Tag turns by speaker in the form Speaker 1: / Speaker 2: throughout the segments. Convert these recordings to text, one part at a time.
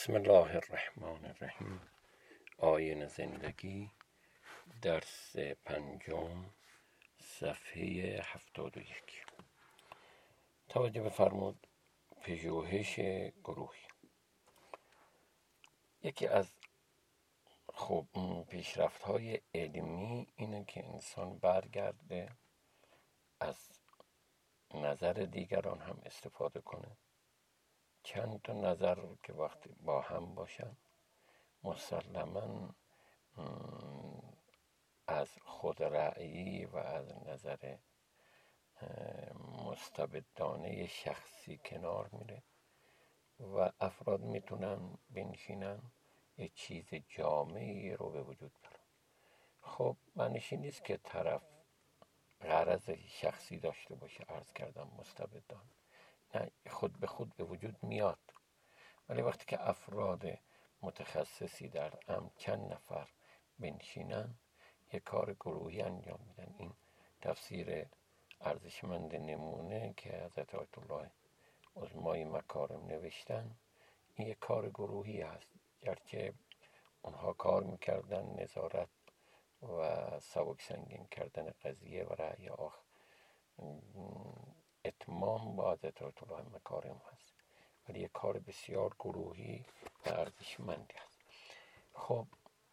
Speaker 1: بسم الله الرحمن الرحیم. آین زندگی درس پنجم صفحه هفتاد و یک. توجه بفرمود پژوهش گروهی. یکی از خوب پیشرفت های علمی اینه که انسان برگرده از نظر دیگران هم استفاده کنه. چند تا نظر که وقتی با هم باشن مسلما از خود رأیی و از نظر مستبدانه شخصی کنار میره و افراد می‌تونن بنشینن یه چیز جامعی رو به وجود بیارن. خب معنیش نیست که طرف غرض شخصی داشته باشه عرض کردم مستبدان نه خود به خود به وجود میاد. ولی وقتی که افراد متخصصی در ام چند نفر بنشینن یک کار گروهی انجام میدن. این تفسیر ارزشمند نمونه که حضرت آیت الله عظمای مکارم نوشتن این یک کار گروهی هست. گرچه اونها کار می‌کردن نظارت و سبک سنگین کردن قضیه و رأی آخر اتمام با حضرت الله مکارم هست. ولی یک کار بسیار گروهی و ارزشمندی هست. خب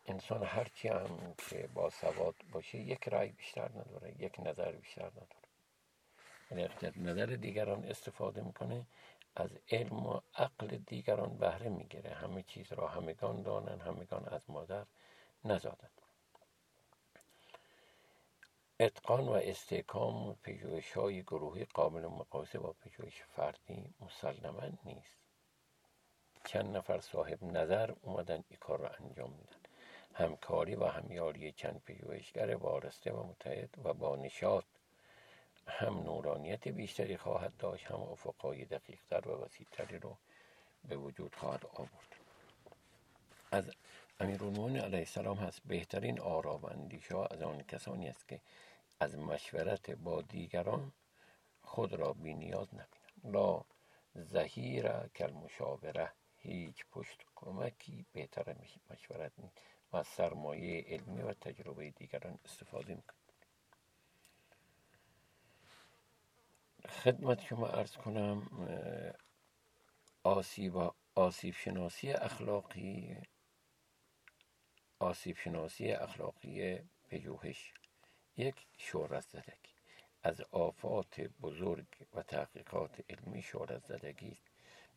Speaker 1: انسان هرچی هم که با سواد باشه یک رأی بیشتر نداره یک نظر بیشتر نداره. ولی نظر دیگران استفاده می‌کنه از علم و عقل دیگران بهره می‌گیره. همه چیز را همگان دانن همگان از مادر نزادن. اتقان و استحکام پژوهش های گروهی قابل مقایسه با پژوهش فردی مسلما نیست. چند نفر صاحب نظر اومدن این کار را انجام میدن همکاری و همیاری چند پژوهشگر وارسته و متحد و با نشاط هم نورانیت بیشتری خواهد داشت هم افقای دقیقتر و وسیعتری رو به وجود خواهد آورد. از امیرالمومنین علیه السلام هست بهترین آرا و اندیشه از آن کسانی است که از مشورت با دیگران خود را بی نیاز نبینند لا زهیر کل مشاوره هیچ پشت کمکی بهتر مشورت نیست و سرمایه علمی و تجربه دیگران استفاده می‌کنند خدمت شما ارز کنم آسیب, آسیب شناسی اخلاقی آسیب شناسی اخلاقی پژوهش. یک شهرت زدگی از آفات بزرگ و تحقیقات علمی شهرت زدگی است.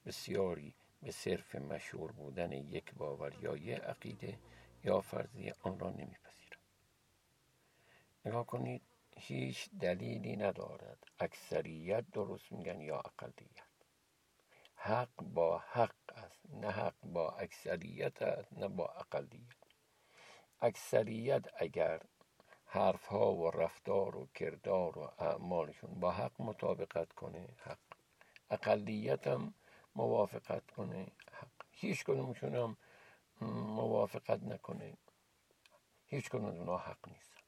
Speaker 1: بسیاری به صرف مشهور بودن یک باور یا یک عقیده یا فرضی آن را نمیپذیرند. نگاه کنید هیچ دلیلی ندارد اکثریت درست میگن یا اقلیت. حق با حق است نه حق با اکثریت است نه با اقلیت. اکثریت اگر حرف ها و رفتار و کردار و اعمالشون. با حق مطابقت کنه حق. اقلیت هم موافقت کنه حق. هیچ کدومشون هم موافقت نکنه هیچ کدوم از حق نیستن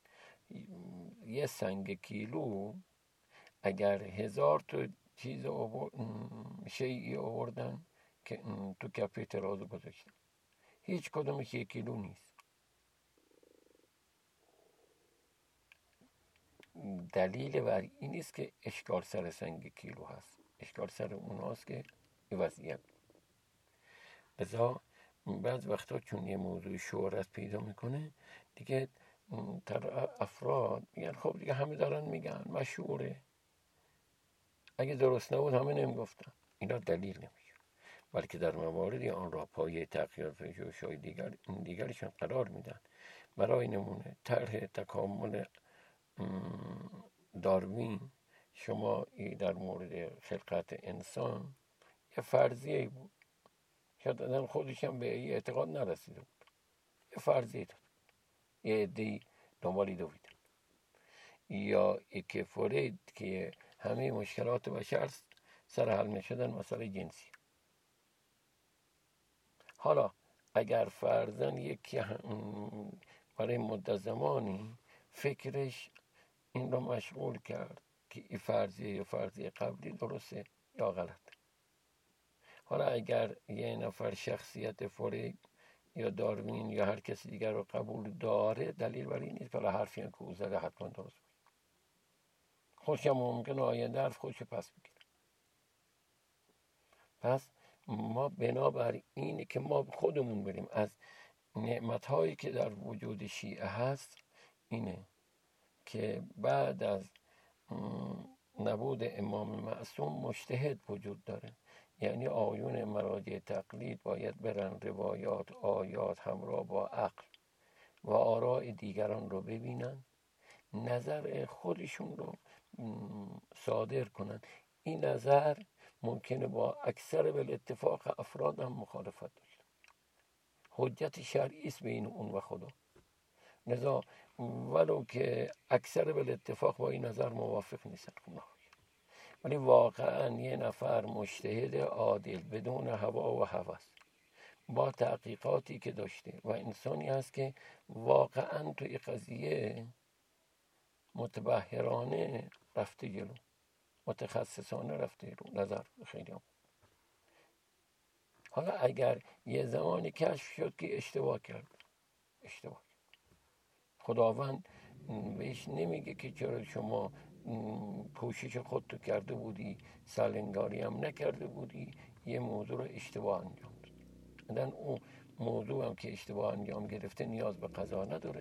Speaker 1: یه سنگ کیلو اگر هزار تا چیز شیعی آوردن که تو کفه ترازو گذاشتن. هیچ کدومش یک کیلو نیست. دلیل بر این نیست که اشکال سر سنگ کیلو هست. اشکال سر اوناست که این وضعیت. لذا بعض وقتا چون یه موضوع شهرت پیدا می‌کنه دیگه تر افراد میگن خب دیگه همه دارن میگن مشهوره. اگه درست نبود همه نمی‌گفتن. اینا دلیل نمیشه. بلکه در مواردی آن را پایه تغییرات جوشای دیگر دیگرشان قرار میدن. برای نمونه طرح تکامل داروین شما در مورد خلقت انسان یه فرضیه بود. شاید آدم خودش هم به اعتقاد نرسیده بود. یه فرضیه داد. یه عده دنبالی دویدن یا که فورید که همه مشکلات بشر سر حل نشدن مسئله جنسی. حالا اگر فرزن یکی برای مدت زمانی فکرش این رو مشغول کرد که این فرضیه یا فرضیه قبلی درسته یا غلط. حالا اگر یه نفر شخصیت فوری یا داروین یا هر کسی دیگر رو قبول داره دلیل بر این نیست که حرفی که او حتما درست خوشم ممکن آینده حرف خوش پس بگیره. پس ما بنابر اینه که ما خودمون بریم. از نعمت هایی که در وجود شیعه هست اینه. که بعد از نبود امام معصوم مشتهد وجود داره. یعنی آیون مراجع تقلید باید برن روایات آیات همراه با عقل و آراء دیگران رو ببینن نظر خودشون رو صادر کنن. این نظر ممکنه با اکثر اتفاق افراد هم مخالفت داشته. حجت شرعی است بین اون و خدا. لذا ولو که اکثر بل اتفاق با این نظر موافق نیستن. خب ولی واقعا یه نفر مشتهد عادل بدون هوا و هوس با تحقیقاتی که داشته و انسانی هست که واقعا توی قضیه متبهرانه رفته جلو. متخصصانه رفته رو نظر خیلی هم. حالا اگر یه زمانی کشف شد که اشتباه کرد. اشتباه. خداوند بهش نمیگه که چرا شما کوشش خودتو کرده بودی سالنگاری هم نکرده بودی یه موضوع رو اشتباه انجام داد. اون موضوع هم که اشتباه انجام گرفته نیاز به قضا نداره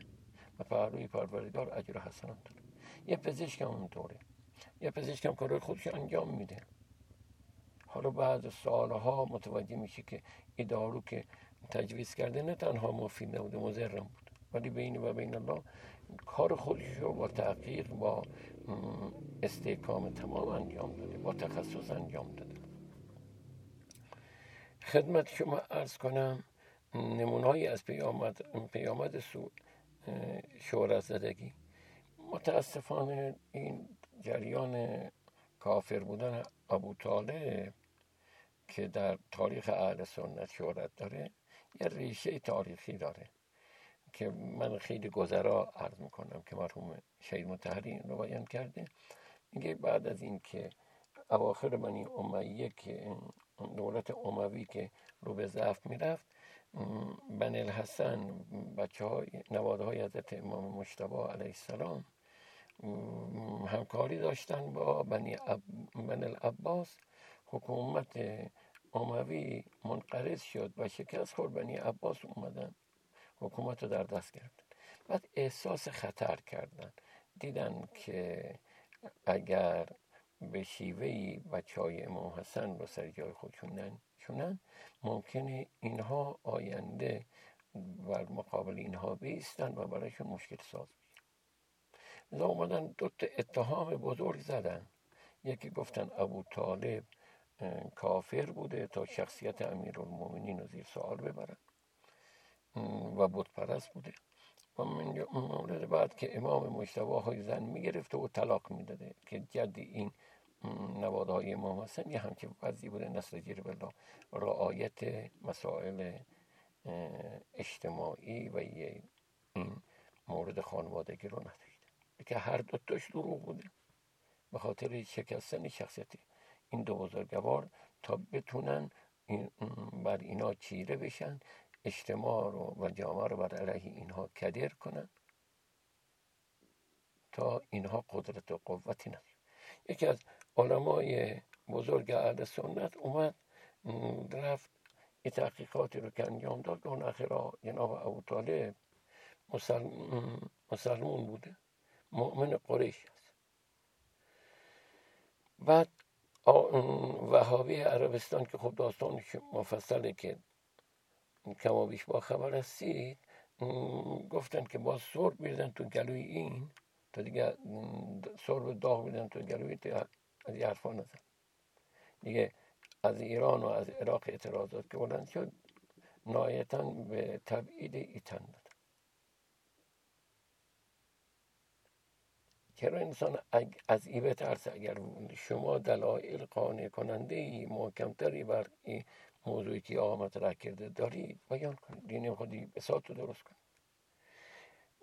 Speaker 1: و پروی پروردگار اجر حسنان داره. یه پزشک هم اونطوره. یه پزشک هم کارهای خودش انجام میده. حالا بعد سالها متوجه میشه که ادارو که تجویز کرده نه تنها مفید نبوده مزرم بود. ولی بین و بین الله کار خودش رو با تحقیق با استحکام تمام انجام داده با تخصص انجام داده. خدمت شما ارز کنم نمونهایی از پیامد, پیامد سو شهرت زدگی متاسفانه این جریان کافر بودن ابو طالب که در تاریخ اهل سنت شهرت داره یه ریشه تاریخی داره. که من خیلی گذرا عرض می‌کنم که مرحوم شهید متحری رو بیان کرده. میگه بعد از اینکه اواخر بنی امیه که دولت اموی که رو به ضعف می‌رفت بن الحسن بچه های نواده های حضرت امام مشتبه علیه السلام همکاری داشتن با بنی بن العباس. حکومت اموی منقرض شد و شکست خورد. بنی عباس اومدن. حکومت رو در دست گرفتن. بعد احساس خطر کردن. دیدن که اگر به شیوهی بچه های امام حسن رو سر جای خودشون نشونن ممکنه اینها آینده بر مقابل اینها بیستن و برایشون مشکل ساز لذا اومدن دو اتهام بزرگ زدن. یکی گفتن ابو طالب کافر بوده تا شخصیت امیر المومنین رو زیر سوال ببرن. و پرست بوده. و من مورد بعد که امام مجتبا های زن می‌گرفته و طلاق می‌داده که جد این نواده های امام حسن یه همچه وضعی بوده. نسل جیر بالله رعایت مسائل اجتماعی و یه این مورد خانوادگی رو نداشته. که هر دوتاش دروغ بوده. به خاطر شکستن شخصیتی. این دو بزرگوار تا بتونن بر اینا چیره بشن. اجتماع رو و جامعه رو بر علیه اینها کدر کنن تا اینها قدرت و قوتی ندارن. یکی از علمای بزرگ اهل سنت اومد رفت این تحقیقاتی رو که انجام داد اون اخیرا جناب ابو طالب مسلمون بوده مؤمن قریش است بعد وهابی عربستان که خب داستانش مفصله که کما بیش با خبر هستید گفتن که با سرب میردن تو گلوی این. تا دیگه سرب داغ میدن تو گلوی از این حرفا نزن. دیگه از ایران و از عراق اعتراضات که بلند شد نایتا به تبعید ایتن داد. چرا انسان از ای بترسه اگر شما دلایل قانع کننده ای محکمتری بر موضوعی که آقا مطرح کرده داری بیان کنید دین خودی بساط رو درست کن.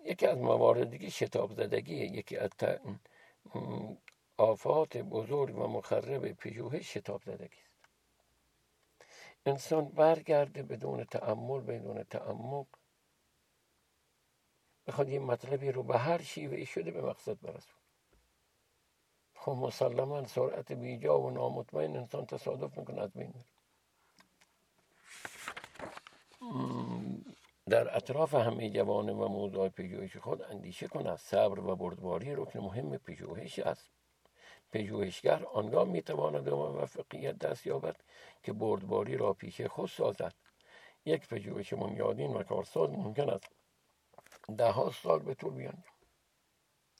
Speaker 1: یکی از موارد دیگه شتاب زدگیه یکی از آفات بزرگ و مخرب پژوهش شتاب زدگی است. انسان برگرده بدون تعمل بدون تعمق بخواد یه مطلبی رو به هر شیوه شده به مقصد برسون خب مسلما سرعت بیجا و نامطمئن انسان تصادف می‌کنه از بین در اطراف همه جوان و موضوع پژوهش خود اندیشه کند. صبر و بردباری رکن مهم پژوهش است. پژوهشگر آنگاه می‌تواند به موفقیت دست یابد که بردباری را پیش خود سازد. یک پژوهش بنیادین و کارساز ممکن است ده ها سال به طول بیان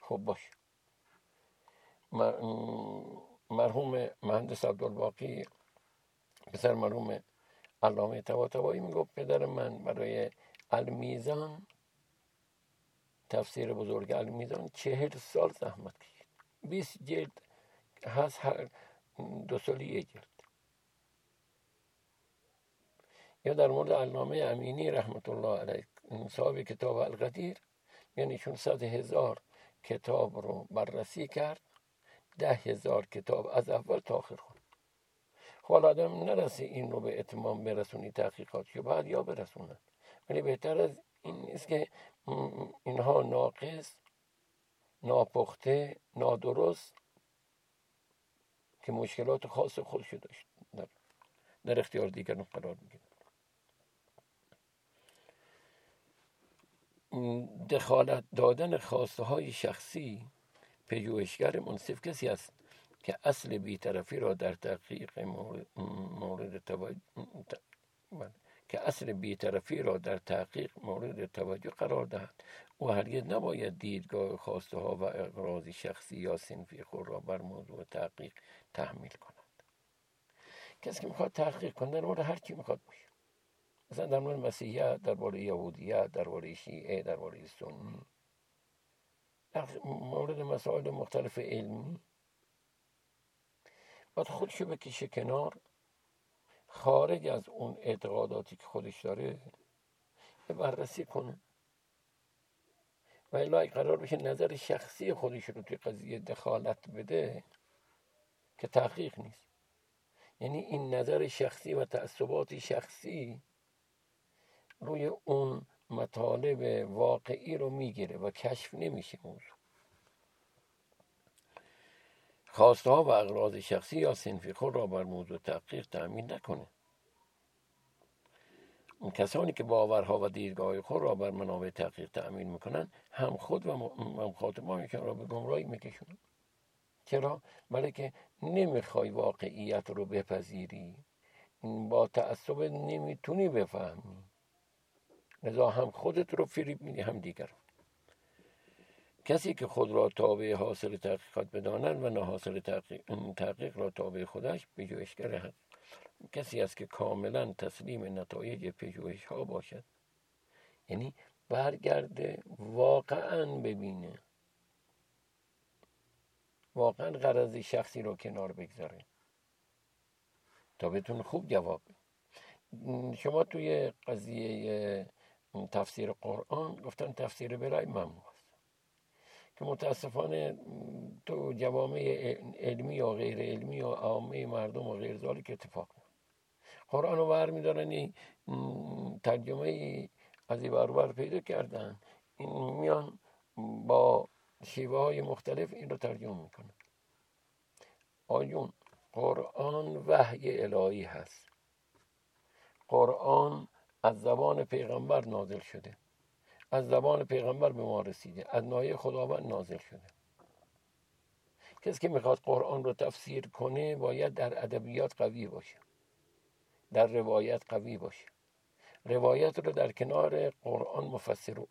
Speaker 1: خب باش. مرحوم مهندس عبدالباقی پسر مرحوم علامه طباطبایی می‌گفت پدر من برای المیزان تفسیر بزرگ المیزان چهل سال زحمت کشید. بیست جلد هست هر دو سالی یک جلد. یا در مورد علامه امینی رحمت الله علیه صاحب کتاب القدیر یعنی چون صد هزار کتاب رو بررسی کرد ده هزار کتاب از اول تا آخر خون خب آدم نرسه این رو به اتمام برسونی تحقیقات که باید یا برسونن ولی بهتر از این نیست که اینها ناقص ناپخته نادرست که مشکلات خاص خودشو داشت. در, در اختیار دیگران قرار می‌گیره دخالت دادن خواسته های شخصی پژوهشگر منصف کسی است که اصل بیطرفی را در تحقیق مورد, توجه بله. که اصل بیطرفی را در تحقیق مورد توجه قرار دهد. او هرگز نباید دیدگاه خواسته ها و اقراض شخصی یا سنفی خود را بر موضوع تحقیق تحمیل کند. کسی که می‌خواد تحقیق کنه در مورد هر چی می‌خواد باشه. مثلا در مورد مسیحیت درباره یهودیت درباره شیعه درباره سنی. در مورد مسائل مختلف علمی باید خودشو بکشه کنار خارج از اون اعتقاداتی که خودش داره بررسی کنه. و الا قرار بشه نظر شخصی خودش رو توی قضیه دخالت بده که تحقیق نیست. یعنی این نظر شخصی و تعصبات شخصی روی اون مطالب واقعی رو می‌گیره و کشف نمیشه موضوع. خواسته ها و اغراض شخصی یا سنفی خود را بر موضوع تحقیق تأمین نکنه. کسانی که باورها و دیدگاه خود را بر منابع تحقیق تأمین می‌کنن هم خود و مخاطبانشان را به گمراهی میکشونن. چرا؟ برای که نمی‌خوای واقعیت رو بپذیری. با تعصب نمی‌تونی بفهمی. لذا هم خودت رو فریب میدی هم دیگر کسی که خود را تابع حاصل تحقیقات بدانند و نه حاصل تحقیق, تحقیق را تابع خودش پژوهشگر کسی است که کاملا تسلیم نتایج پژوهش ها باشد. یعنی برگرده واقعا ببینه. واقعا غرض شخصی رو کنار بگذاره. تا بتون خوب جواب شما توی قضیه تفسیر قرآن گفتن تفسیر بلای ممنوع. که متاسفانه تو جوامع علمی یا غیر علمی یا عامه مردم و غیر که اتفاق قرآن رو برمیدارن این ترجمه از این برابر پیدا کردن. این میان با شیوه های مختلف این رو ترجمه می‌کنن. آیون قرآن وحی الهی هست. قرآن از زبان پیغمبر نازل شده. از زبان پیغمبر به ما رسیده از نایه خداوند نازل شده. کسی که می‌خواد قرآن رو تفسیر کنه باید در ادبیات قوی باشه در روایت قوی باشه. روایت رو در کنار قرآن مفسر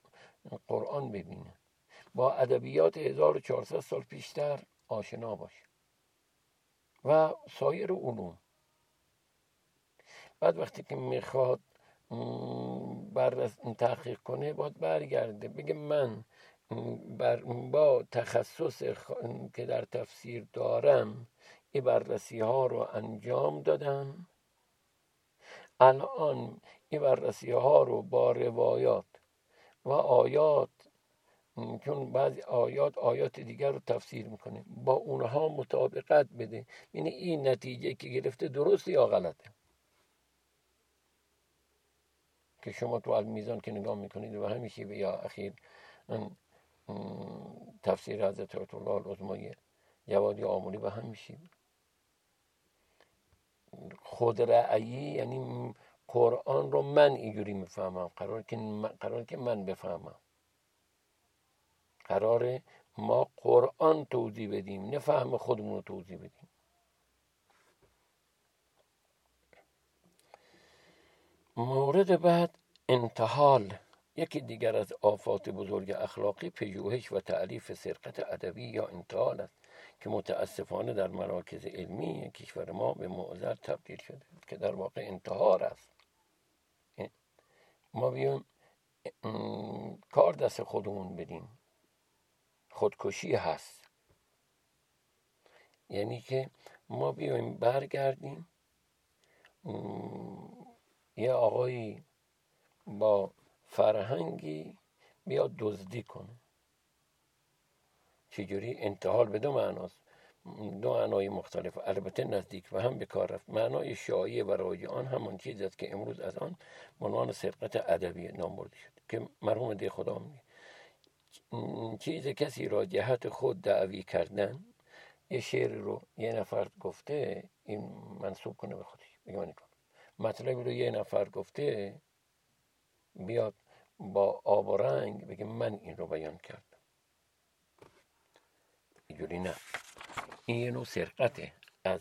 Speaker 1: قرآن ببینه. با ادبیات 1400 سال پیشتر آشنا باشه. و سایر علوم. بعد وقتی که می‌خواد بر تحقیق کنه باید برگرده. بگه من بر با تخصص که در تفسیر دارم این بررسی ها رو انجام دادم. الان این بررسی ها رو با روایات و آیات چون بعضی آیات آیات دیگر رو تفسیر می‌کنه. با اونها مطابقت بده. یعنی این نتیجه که گرفته درست یا غلطه؟ که شما تو میزان که نگاه می‌کنید و همیشه به یا اخیر تفسیر حضرت آیت الله العظمای جوادی آمولی به هم میشید خود رأیی یعنی قرآن رو من اینجوری می‌فهمم. قرار که قرار که من بفهمم. قرار ما قرآن توضیح بدیم نه فهم خودمون رو توضیح بدیم. مورد بعد انتحال یکی دیگر از آفات بزرگ اخلاقی پژوهش و تعریف سرقت ادبی یا انتحال است که متاسفانه در مراکز علمی کشور ما به معذر تبدیل شده که در واقع انتحار است. ما بیایم کار دست خودمون بدیم. خودکشی هست. یعنی که ما بیایم برگردیم. یه آقایی با فرهنگی بیاد دزدی کنه. چجوری؟ انتحال به دو معناست دو معنای مختلف. البته نزدیک و هم به کار رفت. معنای شایع و رایج آن همان چیزی است که امروز از آن عنوان سرقت ادبی نام برده شد که مرحوم دی خدا میگه. چیز کسی را جهت خود دعوی کردن یه شعر رو یه نفر گفته این منصوب کنه به خودش. بگه من مطلبی رو یه نفر گفته بیاد با آب و رنگ بگه من این رو بیان کردم. اینجوری نه. این یه نوع سرقته از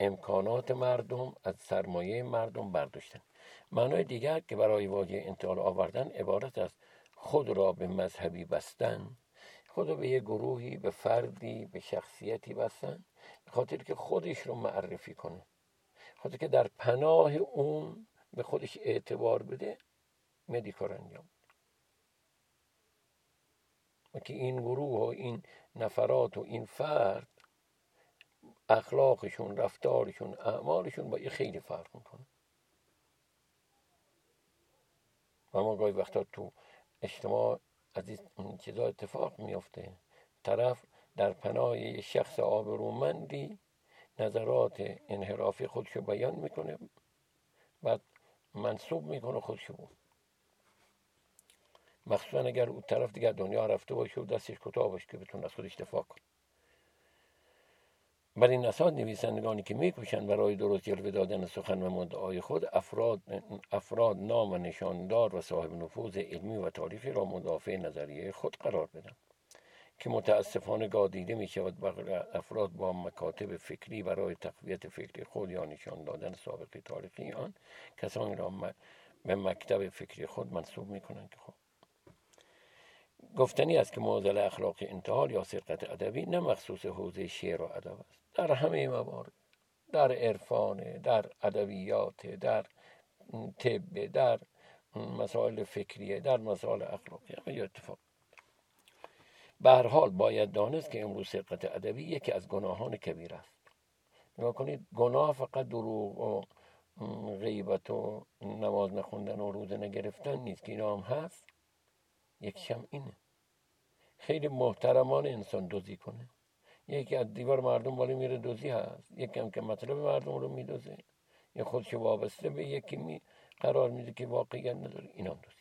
Speaker 1: امکانات مردم از سرمایه مردم برداشتن. معنای دیگر که برای واژه انتقال آوردن عبارت از خود را به مذهبی بستن خود را به یه گروهی به فردی به شخصیتی بستن خاطر که خودش رو معرفی کنه. خاطر که در پناه اون به خودش اعتبار بده میدی کار انجام. و که این گروه و این نفرات و این فرد اخلاقشون رفتارشون اعمالشون با یه خیلی فرق می‌کنه. و ما گاهی وقتا تو اجتماع از این چیزا اتفاق میافته. طرف در پناه شخص آبرومندی نظرات انحرافی خودشو بیان می‌کنه بعد منصوب می‌کنه خودشو. مخصوصا اگر اون طرف دیگر دنیا رفته باشه و دستش کوتاه باشه که بتونه از خودش دفاع کنه. بر این اساس نویسندگانی که میکوشند برای درست جلوه دادن سخن و مدعای خود افراد افراد نام و نشاندار و صاحب نفوذ علمی و تاریخی را مدافع نظریه خود قرار بدن. که متاسفانه گادیده می شود افراد با مکاتب فکری برای تقویت فکری خود یا نشان دادن سابقه تاریخی آن کسانی را به مکتب فکری خود منصوب می کنند که خب. گفتنی است که معضل اخلاق انتحال یا سرقت ادبی نه مخصوص حوزه شعر و ادب است. در همه موارد در عرفان در ادبیات در طب در مسائل فکریه در مسائل اخلاقی همه اتفاق به هر حال باید دانست که امروز سرقت ادبی یکی از گناهان کبیر است. نگاه کنید گناه فقط دروغ و غیبت و نماز نخوندن و روزه نگرفتن نیست. که اینا هم هست. یکیشم اینه. خیلی محترمان انسان دوزی کنه. یکی از دیوار مردم بالا میره دوزی هست. یکی هم که مطلب مردم رو میدوزه. یا خودش وابسته به یکی می قرار میده که واقعیت نداره. این هم دوزی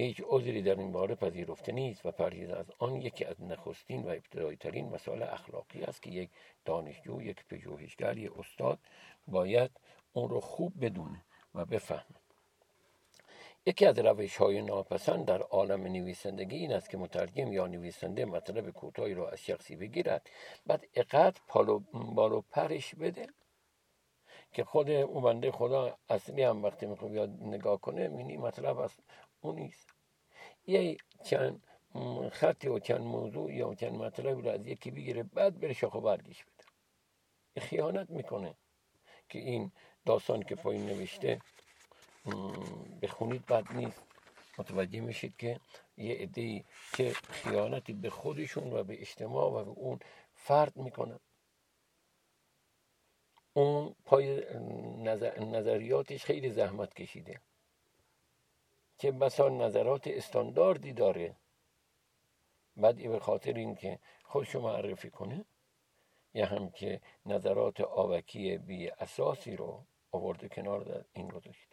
Speaker 1: هیچ عذری در این باره پذیرفته نیست و پرهیز از آن یکی از نخستین و ابتدایی ترین مسائل اخلاقی است که یک دانشجو یک پژوهشگر یک استاد باید اون رو خوب بدونه و بفهمه. یکی از روش های ناپسند در عالم نویسندگی این است که مترجم یا نویسنده مطلب کوتاهی را از شخصی بگیرد بعد اقدر پالو بالو پرش بده که خود اون بنده خدا اصلی هم وقتی می‌خواد نگاه کنه مینی مطلب از نیست. یه چند خطی و چند موضوع یا چند مطلب رو از یکی بگیره بعد بره شاخ و برگش بده. خیانت می‌کنه که این داستان که پایین نوشته بخونید بد نیست. متوجه میشید که یه عده که خیانتی به خودشون و به اجتماع و به اون فرد می‌کنن اون پای نظر... نظریاتش خیلی زحمت کشیده. که بسا نظرات استانداردی داره. بعد به خاطر اینکه خودشو معرفی کنه یا هم که نظرات آوکی بی اساسی رو آورده کنار این گذاشت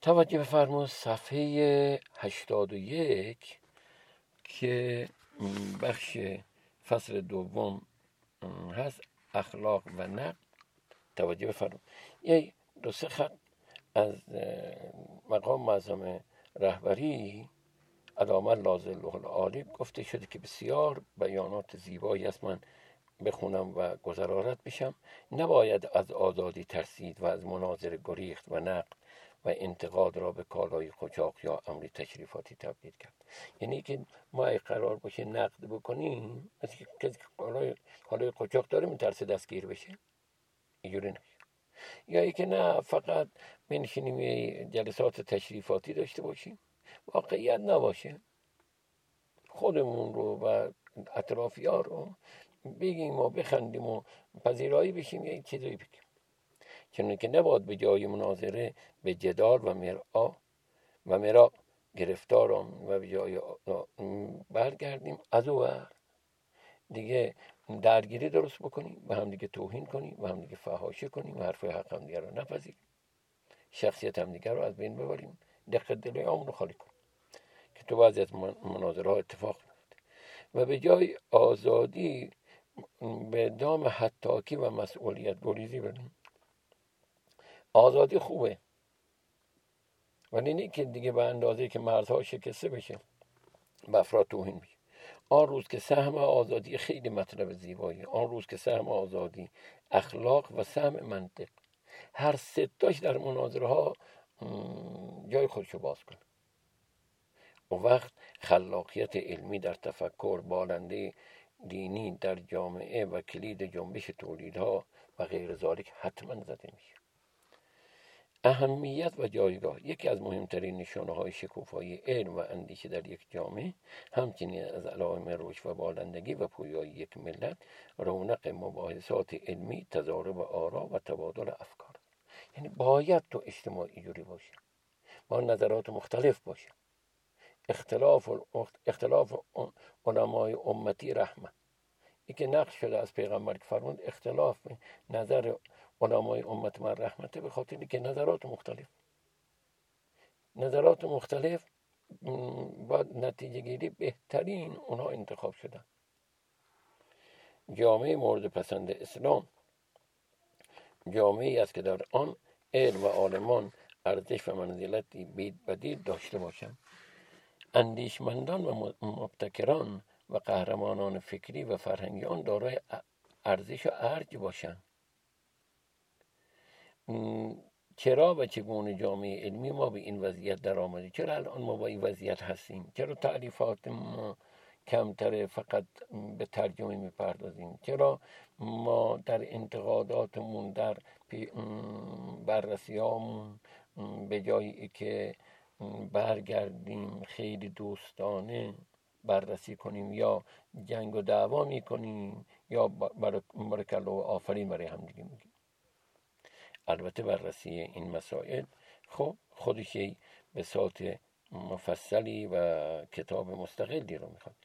Speaker 1: توجه بفرمایید صفحه 81 که بخش فصل دوم هست اخلاق و نقد. توجه بفرمایید. یه دو سه خط. از مقام معظم رهبری علامه لازل عالی گفته شده که بسیار بیانات زیبایی است. من بخونم و گذرارت بشم نباید از آزادی ترسید و از مناظر گریخت و نقد و انتقاد را به کالای قاچاق یا امری تشریفاتی تبدیل کرد. یعنی که ما قرار باشه نقد بکنیم که کسی که کالای قاچاق داره میترسه دستگیر بشه؟ اینجوری نشه یا ای که نه فقط بنشینیم جلسات تشریفاتی داشته باشیم واقعیت نباشه. خودمون رو و اطرافیار رو بگیم و بخندیم و پذیرایی بشیم یا چیزایی بگیم. چون که نباید به جای مناظره به جدال و مرآ و مرا گرفتارم و به جای برگردیم از او دیگه درگیری درست بکنیم و هم دیگه توهین کنیم و هم دیگه فحاشه کنیم و حرف حق هم دیگه رو نپذیریم. شخصیت هم دیگه رو از بین ببریم. دقت دل رو خالی کنیم که تو بعضی از مناظره ها اتفاق میفته و به جای آزادی به دام حتاکی و مسئولیت بریزی بریم. آزادی خوبه. ولی نه که دیگه به اندازه که مردها شکسته بشه به افراد توهین آن روز که سهم آزادی خیلی مطلب زیبایی. آن روز که سهم آزادی اخلاق و سهم منطق. هر ستاش در مناظره ها جای خودشو باز کنه. و وقت خلاقیت علمی در تفکر بالنده دینی در جامعه و کلید جنبش تولیدها و غیر ذالک حتما زده میشه. اهمیت و جایگاه. یکی از مهمترین نشانه های شکوفایی علم و اندیشه در یک جامعه همچنین از علائم رشد و بالندگی و پویایی یک ملت رونق مباحثات علمی تضارب آرا و تبادل افکار. یعنی باید تو اجتماعی جوری باشه با نظرات مختلف باشه اختلاف اختلاف علمای امتی رحمت. ای که نقش شده از پیغمبر که فرمود اختلاف نظر علمای امت من رحمته به خاطر که نظرات مختلف. نظرات مختلف باید نتیجه گیری بهترین اونها انتخاب شدن. جامعه مورد پسند اسلام. جامعه است که در آن علم و عالمان ارزش و منزلتی بید بدید داشته باشند. اندیشمندان و مبتکران و قهرمانان فکری و فرهنگی آن دارای ارزش و ارج باشند. چرا و چگونه جامعه علمی ما به این وضعیت در آمده؟ چرا الان ما با این وضعیت هستیم؟ چرا تعریفات ما کمتره فقط به ترجمه می‌پردازیم؟ چرا ما در انتقاداتمون در بررسیامون به جایی که برگردیم خیلی دوستانه بررسی کنیم یا جنگ و دعوا می‌کنیم یا برکل و آفرین برای همدیگه میگیم البته بررسی این مسائل. خب خودش به صورت مفصلی و کتاب مستقلی رو می‌خواد.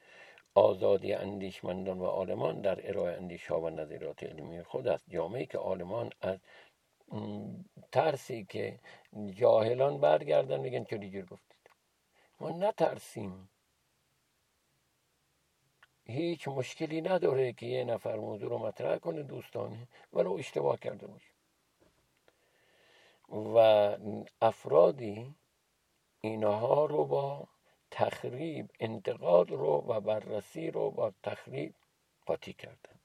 Speaker 1: آزادی اندیشمندان و عالمان در ارائه اندیش ها و نظریات علمی خود است. جامعه که عالمان از ترسی که جاهلان برگردن بگن چه جور گفتید؟ ما نترسیم. هیچ مشکلی نداره که یه نفر موضوع رو مطرح کنه دوستانه ولو اشتباه کرده باشه. و افرادی اینها رو با تخریب انتقاد رو و بررسی رو با تخریب قاطی کردن.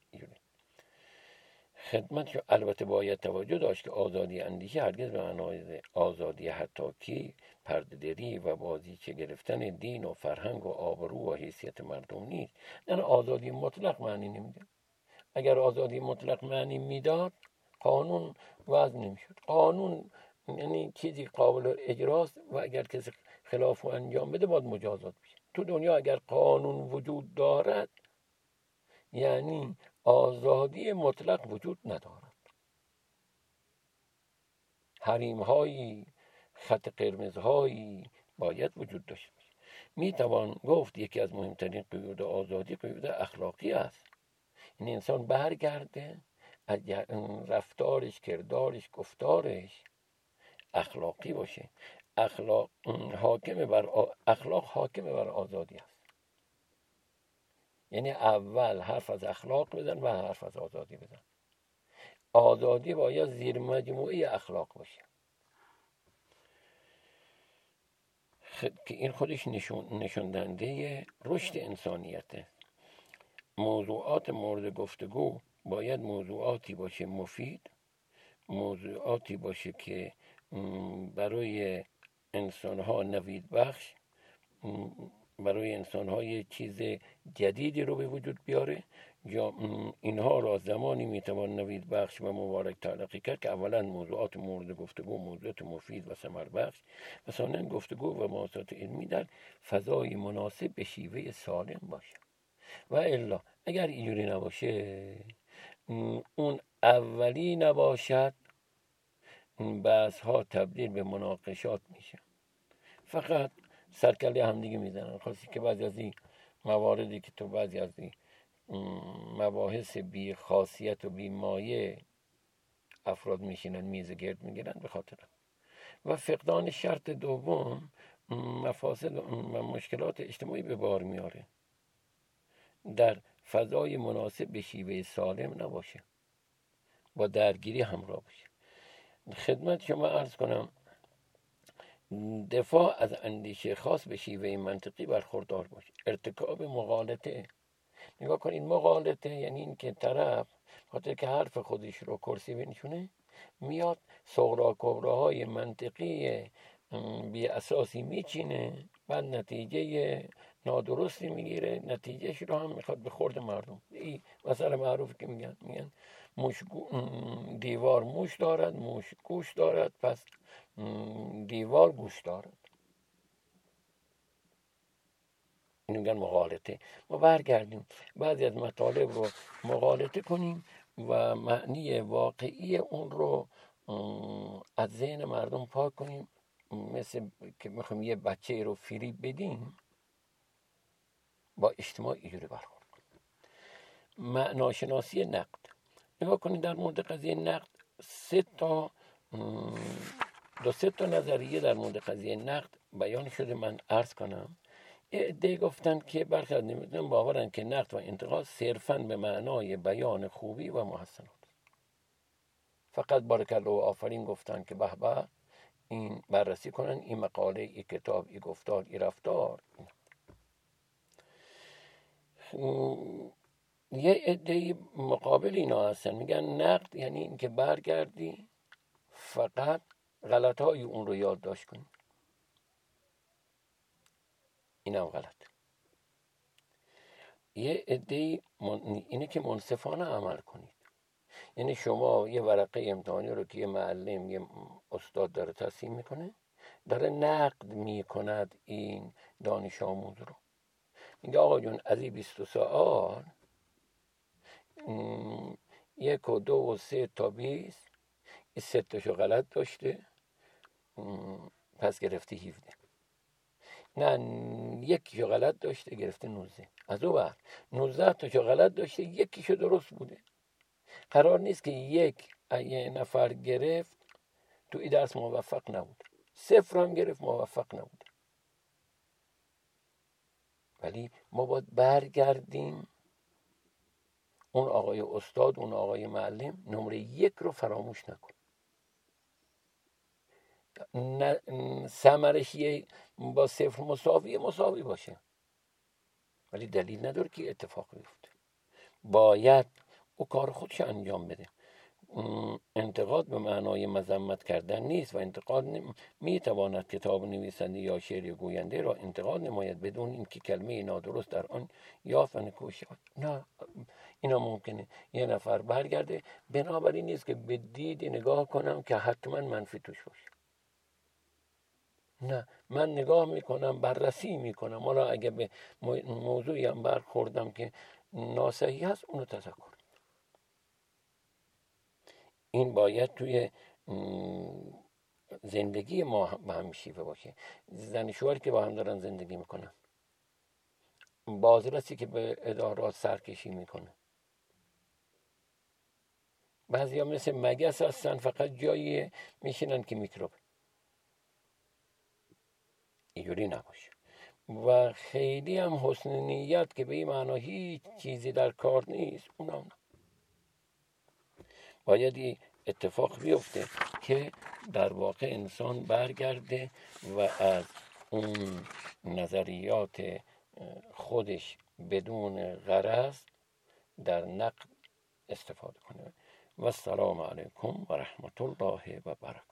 Speaker 1: خدمت البته باید توجه داشت که آزادی اندیشه هرگز به معنای آزادی حتاکی پردهدری و بازیچه گرفتن دین و فرهنگ و آبرو و حیثیت مردم نیست. یعنی آزادی مطلق معنی نمیده. اگر آزادی مطلق معنی می‌داد قانون وضع نمی‌شد. قانون یعنی چیزی قابل اجراست و اگر کسی خلاف و انجام بده باید مجازات بشه. تو دنیا اگر قانون وجود دارد یعنی آزادی مطلق وجود ندارد. حریم هایی خط قرمزهایی باید وجود داشته باشه. می توان گفت یکی از مهمترین قیود آزادی قیود اخلاقی است. این انسان برگرده رفتارش کردارش گفتارش اخلاقی باشه. اخلاق حاکم بر اخلاق حاکم بر آزادی است. یعنی اول حرف از اخلاق بزن و حرف از آزادی بزن. آزادی باید زیر مجموعه اخلاق باشه. که این خودش نشون, رشد انسانیته. موضوعات مورد گفتگو باید موضوعاتی باشه مفید موضوعاتی باشه که برای انسان ها نوید بخش برای انسان چیز جدیدی رو به وجود بیاره یا اینها را زمانی می‌توان نوید بخش و مبارک تلقی کرد که اولا موضوعات مورد گفتگو موضوعات مفید و سمر بخش و ثانیا گفتگو و موضوعات علمی در فضای مناسب به شیوه سالم باشه. و الا اگر اینجوری نباشه اون اولی نباشد بحث ها تبدیل به مناقشات میشه. فقط سرکله همدیگه می‌زنن. خاصی که بعضی از این مواردی که تو بعضی از این مباحث بی خاصیت و بی مایه افراد میشینن میز گرد می‌گیرن به خاطر. و فقدان شرط دوم مفاسد و مشکلات اجتماعی به بار میاره. در فضای مناسب به شیوه سالم نباشه. با درگیری همراه باشه. خدمت شما ارز کنم دفاع از اندیشه خاص به شیوه منطقی برخوردار باشه. ارتکاب مغالطه. نگاه کنید مغالطه یعنی این که طرف خاطر که حرف خودش رو کرسی بنشونه میاد سغرا های منطقی بی اساسی میچینه بعد نتیجه نادرستی می‌گیره نتیجهش رو هم می‌خواد به خورد مردم. این مثلا معروف که میگن میگن دیوار موش دارد موش گوش دارد پس دیوار گوش دارد. میگن مغالطه. ما برگردیم. بعضی از مطالب رو مغالطه کنیم و معنی واقعی اون رو از ذهن مردم پاک کنیم. مثل که می‌خوایم یه بچه رو فریب بدیم با اجتماع اینجوری برخورد کنیم. معناشناسی نقد. نگاه کنید در مورد قضیه نقد سه تا دو سه تا نظریه در مورد قضیه نقد بیان شده. من عرض کنم عده گفتن که برخی از نمی‌دونم باورن که نقد و انتقاد صرفا به معنای بیان خوبی و محسنات فقط بارکل و آفرین گفتن که به به این بررسی کنن این مقاله این کتاب این گفتار این رفتار. یه عده مقابل اینا هستن. میگن نقد یعنی اینکه برگردی فقط غلط های اون رو یادداشت کنی. اینم غلط. یه عده اینه که منصفانه عمل کنید. یعنی شما یه ورقه امتحانی رو که یه معلم یه استاد داره تصمیم می‌کنه داره نقد می‌کند این دانش آموز رو. میگه آقا جون از این 20 سوال یک و دو و سه تا بیست این سه تاشو غلط داشته پس گرفته 17 نه یکیشو غلط داشته گرفته 19 از او بر 19 تاشو غلط داشته یکیشو درست بوده. قرار نیست که یک یه نفر گرفت تو این درس موفق نبود. صفر هم گرفت موفق نبود. ولی ما باید برگردیم. اون آقای استاد اون آقای معلم نمره یک رو فراموش نکن. سمرش با صفر مساوی مساوی باشه. ولی دلیل نداره که اتفاق بیفته. باید او کار خودش انجام بده. انتقاد به معنای مذمت کردن نیست و انتقاد می تواند کتاب نویسنده یا شعر گوینده را انتقاد نماید بدون اینکه کلمه نادرست در آن یافت و نه اینا ممکنه. یه نفر برگرده بنابراین نیست که به دید نگاه کنم که حتما منفی توش باشه. نه من نگاه می‌کنم بررسی می‌کنم. حالا اگه به موضوعی هم برخوردم که ناسحی هست اونو تذکر این باید توی زندگی ما به هم شیفه باشه. زن شوهر که با هم دارن زندگی می‌کنن. بازرسی که به ادارات سرکشی می‌کنه. بعضی ها مثل مگس هستن فقط جایی میشینن که میکروب. اینجوری نباشه. و خیلی هم حسن نیت که به این معنا هیچ چیزی در کار نیست اونم باید اتفاق بیفته که در واقع انسان برگرده و از اون نظریات خودش بدون غرض در نقد استفاده کنه. و السلام علیکم و رحمت الله و برکاته.